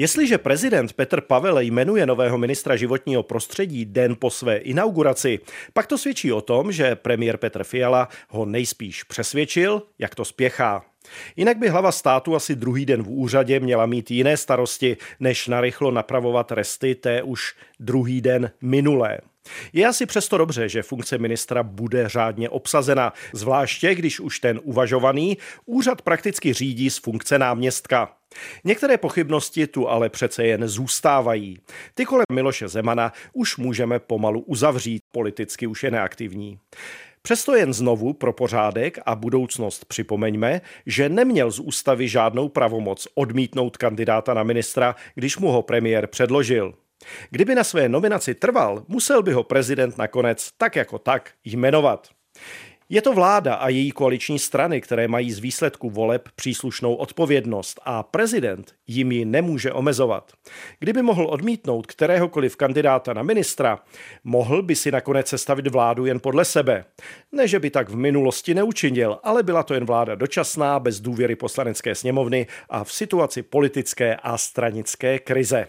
Jestliže prezident Petr Pavel jmenuje nového ministra životního prostředí den po své inauguraci, pak to svědčí o tom, že premiér Petr Fiala ho nejspíš přesvědčil, jak to spěchá. Jinak by hlava státu asi druhý den v úřadě měla mít jiné starosti, než narychlo napravovat resty té už druhý den minulé. Je asi přesto dobře, že funkce ministra bude řádně obsazena, zvláště když už ten uvažovaný úřad prakticky řídí z funkce náměstka. Některé pochybnosti tu ale přece jen zůstávají. Ty kolem Miloše Zemana už můžeme pomalu uzavřít, politicky už je neaktivní. Přesto jen znovu pro pořádek a budoucnost připomeňme, že neměl z ústavy žádnou pravomoc odmítnout kandidáta na ministra, když mu ho premiér předložil. Kdyby na své nominaci trval, musel by ho prezident nakonec tak jako tak jmenovat. Je to vláda a její koaliční strany, které mají z výsledku voleb příslušnou odpovědnost a prezident jim ji nemůže omezovat. Kdyby mohl odmítnout kteréhokoliv kandidáta na ministra, mohl by si nakonec sestavit vládu jen podle sebe. Ne, že by tak v minulosti neučinil, ale byla to jen vláda dočasná, bez důvěry poslanecké sněmovny a v situaci politické a stranické krize.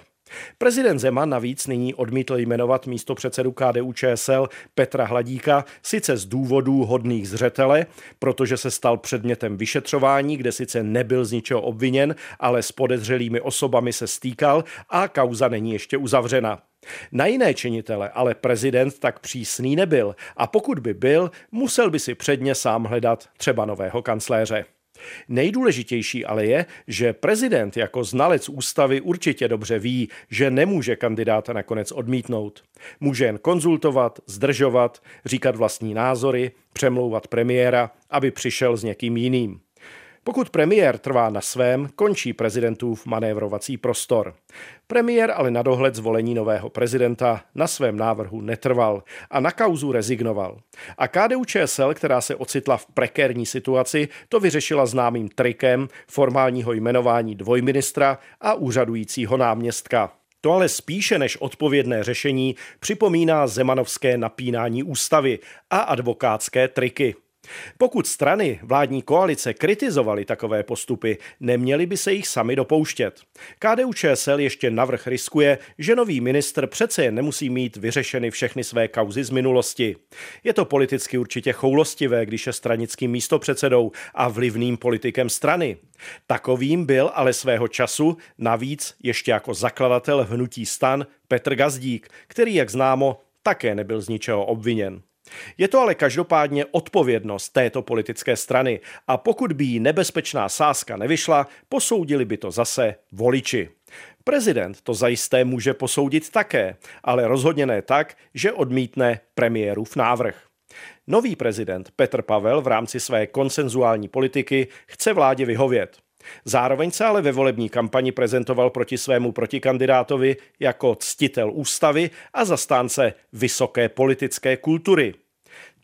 Prezident Zeman navíc nyní odmítl jmenovat místo předsedu KDU ČSL Petra Hladíka, sice z důvodů hodných zřetele, protože se stal předmětem vyšetřování, kde sice nebyl z ničeho obviněn, ale s podezřelými osobami se stýkal a kauza není ještě uzavřena. Na jiné činitele ale prezident tak přísný nebyl a pokud by byl, musel by si předně sám hledat třeba nového kancléře. Nejdůležitější ale je, že prezident jako znalec ústavy určitě dobře ví, že nemůže kandidáta nakonec odmítnout. Může jen konzultovat, zdržovat, říkat vlastní názory, přemlouvat premiéra, aby přišel s někým jiným. Pokud premiér trvá na svém, končí prezidentův manévrovací prostor. Premiér ale na dohled zvolení nového prezidenta na svém návrhu netrval a na kauzu rezignoval. A KDU ČSL, která se ocitla v prekérní situaci, to vyřešila známým trikem formálního jmenování dvojministra a úřadujícího náměstka. To ale spíše než odpovědné řešení připomíná zemanovské napínání ústavy a advokátské triky. Pokud strany vládní koalice kritizovaly takové postupy, neměli by se jich sami dopouštět. KDU ČSL ještě navrh riskuje, že nový ministr přece jen nemusí mít vyřešeny všechny své kauzy z minulosti. Je to politicky určitě choulostivé, když je stranickým místopředsedou a vlivným politikem strany. Takovým byl ale svého času navíc ještě jako zakladatel hnutí stan Petr Gazdík, který, jak známo, také nebyl z ničeho obviněn. Je to ale každopádně odpovědnost této politické strany a pokud by jí nebezpečná sázka nevyšla, posoudili by to zase voliči. Prezident to zajisté může posoudit také, ale rozhodně ne tak, že odmítne premiérův návrh. Nový prezident Petr Pavel v rámci své konsenzuální politiky chce vládě vyhovět. Zároveň se ale ve volební kampani prezentoval proti svému protikandidátovi jako ctitel ústavy a zastánce vysoké politické kultury.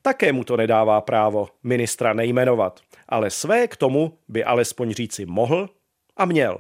Také mu to nedává právo ministra nejmenovat, ale své k tomu by alespoň říci mohl a měl.